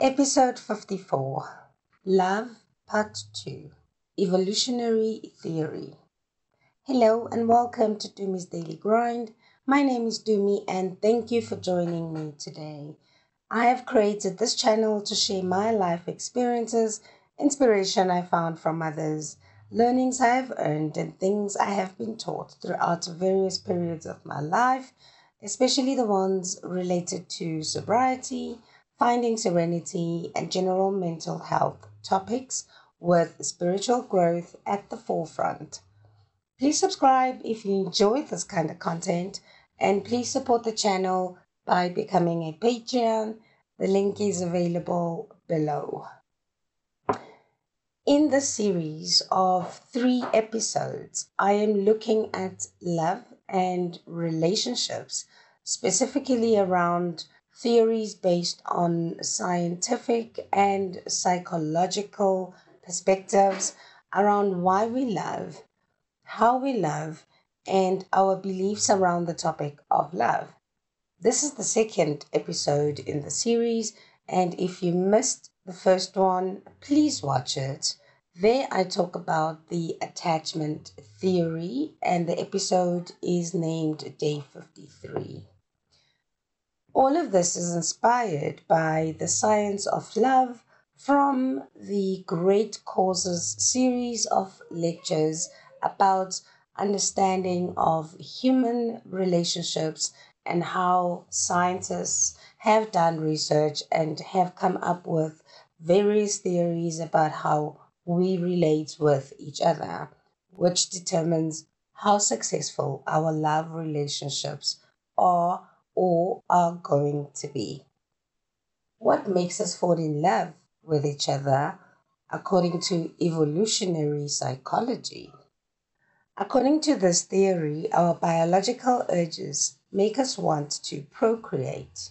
Episode 54 Love Part 2 Evolutionary Theory. Hello and welcome to Tumi's Daily Grind. My name is Tumi and thank you for joining me today. I have created this channel to share my life experiences, inspiration I found from others, learnings I have earned, and things I have been taught throughout various periods of my life, especially the ones related to sobriety finding serenity, and general mental health topics with spiritual growth at the forefront. Please subscribe if you enjoy this kind of content and please support the channel by becoming a Patreon. The link is available below. In this series of three episodes, I am looking at love and relationships, specifically around theories based on scientific and psychological perspectives around why we love, how we love, and our beliefs around the topic of love. This is the second episode in the series, and if you missed the first one, please watch it. There, I talk about the attachment theory, and the episode is named Day 53. All of this is inspired by the science of love from the Great Courses series of lectures about understanding of human relationships and how scientists have done research and have come up with various theories about how we relate with each other, which determines how successful our love relationships are or are going to be. What makes us fall in love with each other according to evolutionary psychology? According to this theory, our biological urges make us want to procreate.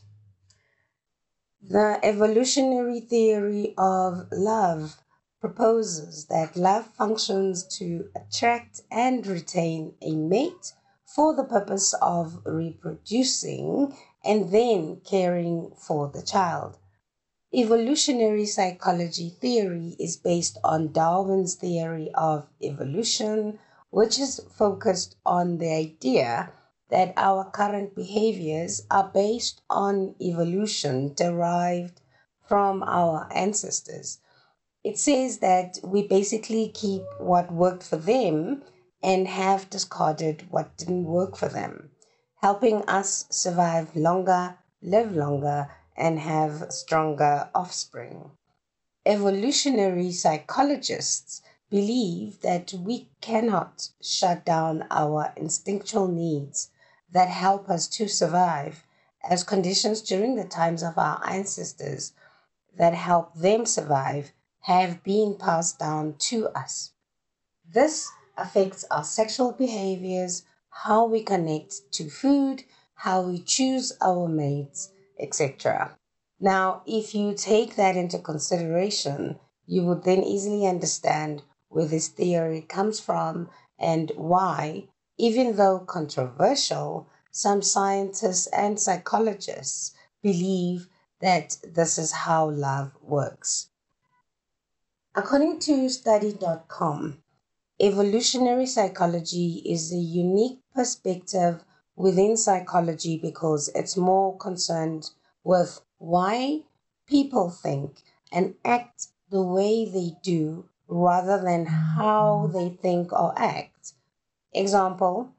The evolutionary theory of love proposes that love functions to attract and retain a mate for the purpose of reproducing and then caring for the child. Evolutionary psychology theory is based on Darwin's theory of evolution, which is focused on the idea that our current behaviors are based on evolution derived from our ancestors. It says that we basically keep what worked for them and have discarded what didn't work for them, helping us survive longer, live longer, and have stronger offspring. Evolutionary psychologists believe that we cannot shut down our instinctual needs that help us to survive as conditions during the times of our ancestors that help them survive have been passed down to us. This affects our sexual behaviors, how we connect to food, how we choose our mates, etc. Now, if you take that into consideration, you would then easily understand where this theory comes from and why, even though controversial, some scientists and psychologists believe that this is how love works. According to study.com, Evolutionary psychology is a unique perspective within psychology because it's more concerned with why people think and act the way they do rather than how mm-hmm. they think or act. Example,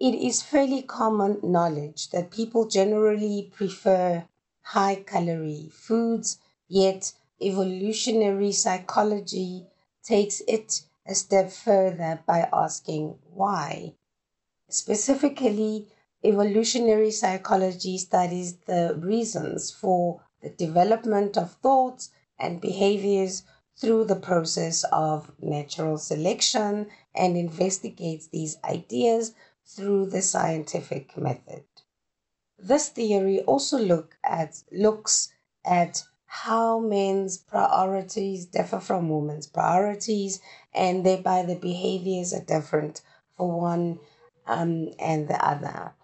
it is fairly common knowledge that people generally prefer high calorie foods, yet evolutionary psychology takes it a step further by asking why. Specifically, evolutionary psychology studies the reasons for the development of thoughts and behaviors through the process of natural selection and investigates these ideas through the scientific method. This theory also look at, looks at how men's priorities differ from women's priorities, and thereby the behaviors are different for one um, and the other.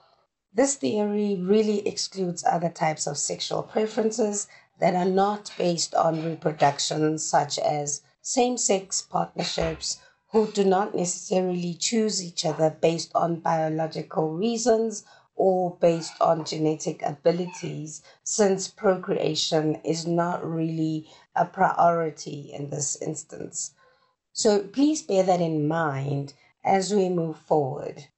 This theory really excludes other types of sexual preferences that are not based on reproduction, such as same sex partnerships, who do not necessarily choose each other based on biological reasons or based on genetic abilities, since procreation is not really a priority in this instance. So please bear that in mind as we move forward.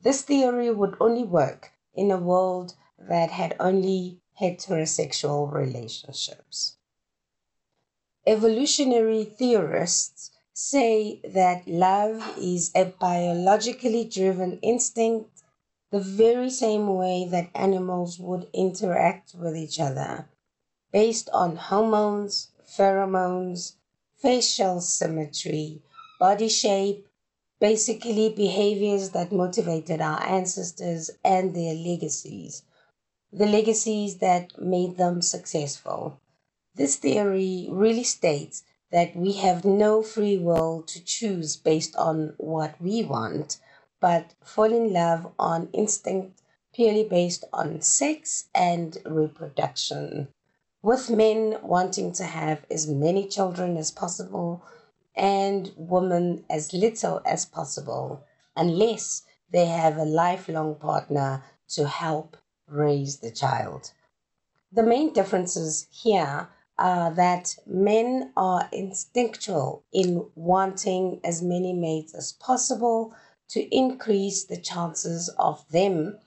This theory would only work in a world that had only heterosexual relationships. Evolutionary theorists say that love is a biologically driven instinct the very same way that animals would interact with each other based on hormones, pheromones, facial symmetry, body shape, basically behaviors that motivated our ancestors and their legacies, the legacies that made them successful. This theory really states that we have no free will to choose based on what we want, but fall in love on instinct purely based on sex and reproduction. With men wanting to have as many children as possible and women as little as possible, unless they have a lifelong partner to help raise the child. The main differences here are that men are instinctual in wanting as many mates as possible to increase the chances of them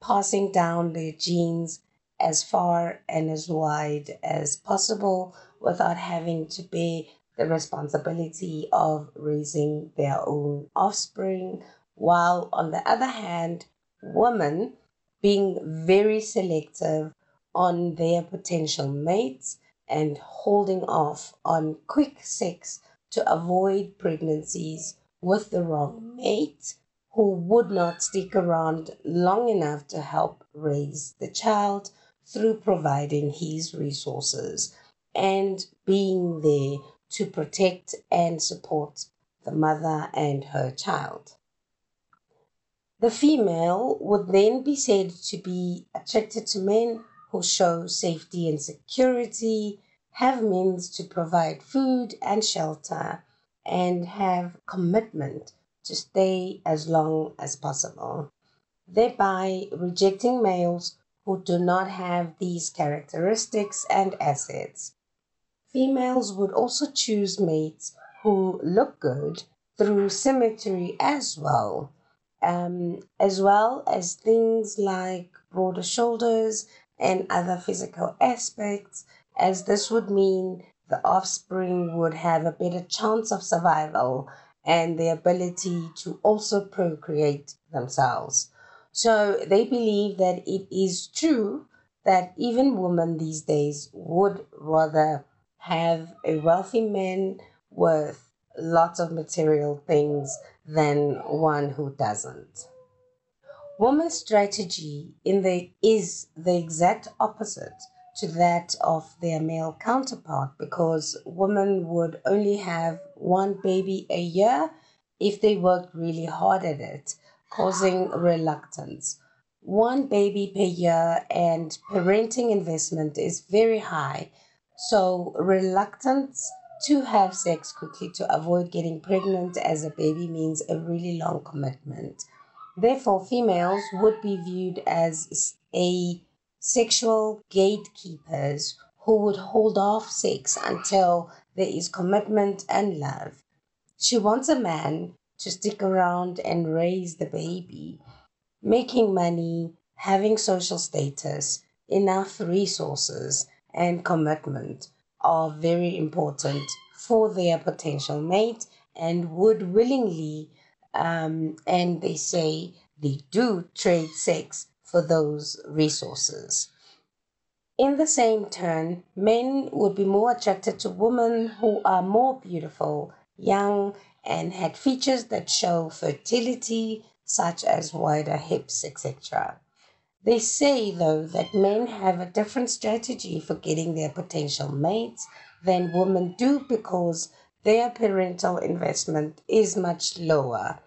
passing down their genes as far and as wide as possible without having to bear the responsibility of raising their own offspring, while on the other hand, women being very selective on their potential mates and holding off on quick sex to avoid pregnancies with the wrong mate who would not stick around long enough to help raise the child through providing his resources and being there to protect and support the mother and her child. The female would then be said to be attracted to men who show safety and security, have means to provide food and shelter, and have commitment to stay as long as possible, thereby rejecting males who do not have these characteristics and assets. Females would also choose mates who look good through symmetry as well, um, as well as things like broader shoulders and other physical aspects, as this would mean the offspring would have a better chance of survival and the ability to also procreate themselves. So they believe that it is true that even women these days would rather have a wealthy man with lots of material things than one who doesn't. Woman's strategy in the is the exact opposite to that of their male counterpart because women would only have one baby a year if they worked really hard at it, causing reluctance. One baby per year and parenting investment is very high, so reluctance to have sex quickly to avoid getting pregnant as a baby means a really long commitment. Therefore, females would be viewed as a sexual gatekeepers who would hold off sex until there is commitment and love. She wants a man to stick around and raise the baby, making money, having social status, enough resources, and commitment are very important for their potential mate and would willingly, um, and they say they do trade sex for those resources. In the same turn, men would be more attracted to women who are more beautiful, young, and had features that show fertility, such as wider hips, etc. They say, though, that men have a different strategy for getting their potential mates than women do because their parental investment is much lower.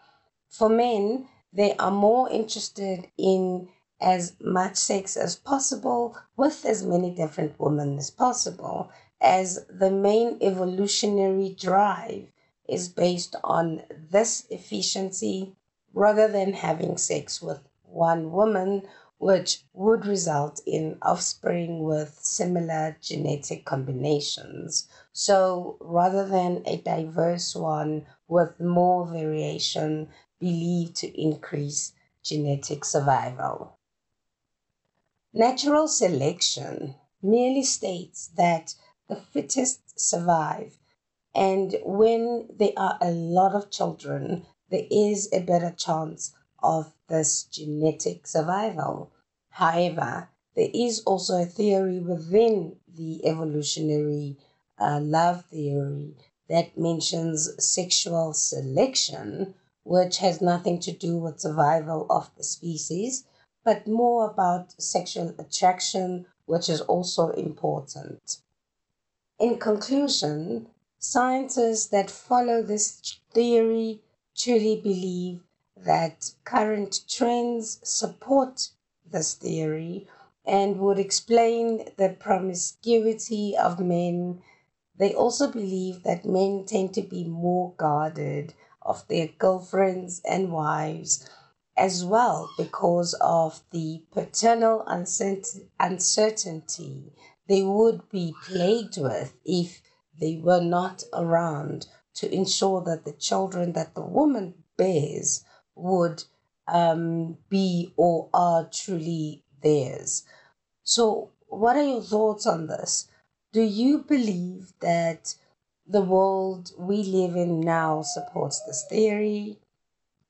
For men, they are more interested in as much sex as possible with as many different women as possible, as the main evolutionary drive is based on this efficiency rather than having sex with one woman, which would result in offspring with similar genetic combinations. So rather than a diverse one with more variation believed to increase genetic survival. Natural selection merely states that the fittest survive, and when there are a lot of children, there is a better chance of this genetic survival. However, there is also a theory within the evolutionary uh, love theory that mentions sexual selection, which has nothing to do with survival of the species, but more about sexual attraction, which is also important. In conclusion, scientists that follow this theory truly believe that current trends support this theory and would explain the promiscuity of men. They also believe that men tend to be more guarded of their girlfriends and wives as well because of the paternal uncertainty they would be plagued with if they were not around to ensure that the children that the woman bears would um, be or are truly theirs. So, what are your thoughts on this? Do you believe that the world we live in now supports this theory?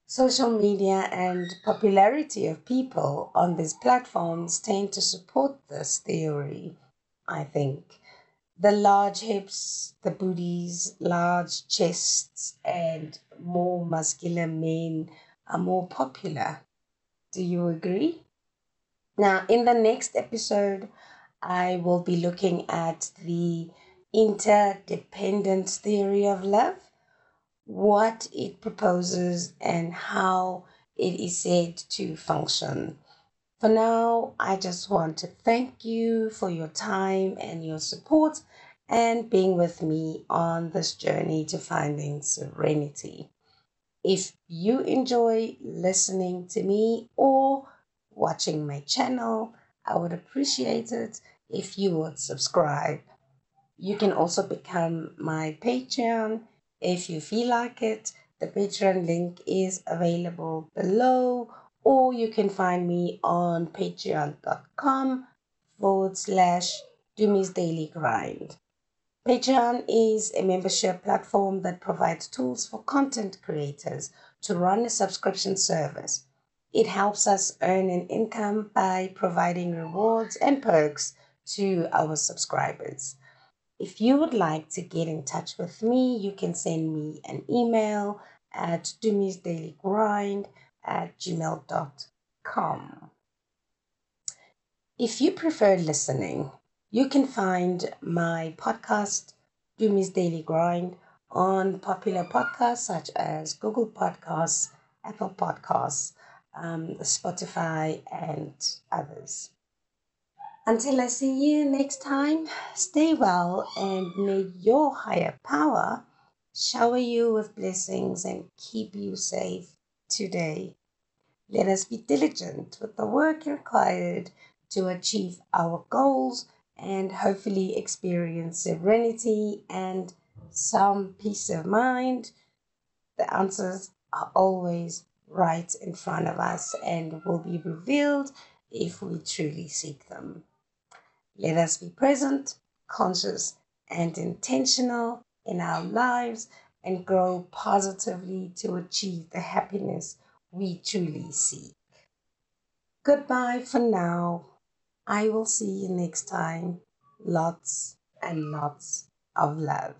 Social media and popularity of people on these platforms tend to support this theory, I think. The large hips, the booties, large chests, and more muscular men are more popular. Do you agree? Now, in the next episode, I will be looking at the interdependence theory of love what it proposes and how it is said to function. For now, I just want to thank you for your time and your support and being with me on this journey to finding serenity. If you enjoy listening to me or watching my channel, I would appreciate it if you would subscribe. You can also become my Patreon if you feel like it, the Patreon link is available below, or you can find me on patreon.com forward slash Tumi's Daily Grind. Patreon is a membership platform that provides tools for content creators to run a subscription service. It helps us earn an income by providing rewards and perks to our subscribers. If you would like to get in touch with me, you can send me an email at tumisdailygrind at gmail.com. If you prefer listening, you can find my podcast, Tumi's Daily Grind, on popular podcasts such as Google Podcasts, Apple Podcasts, um, Spotify, and others. Until I see you next time, stay well and may your higher power shower you with blessings and keep you safe today. Let us be diligent with the work required to achieve our goals and hopefully experience serenity and some peace of mind. The answers are always right in front of us and will be revealed if we truly seek them. Let us be present, conscious, and intentional in our lives and grow positively to achieve the happiness we truly seek. Goodbye for now. I will see you next time. Lots and lots of love.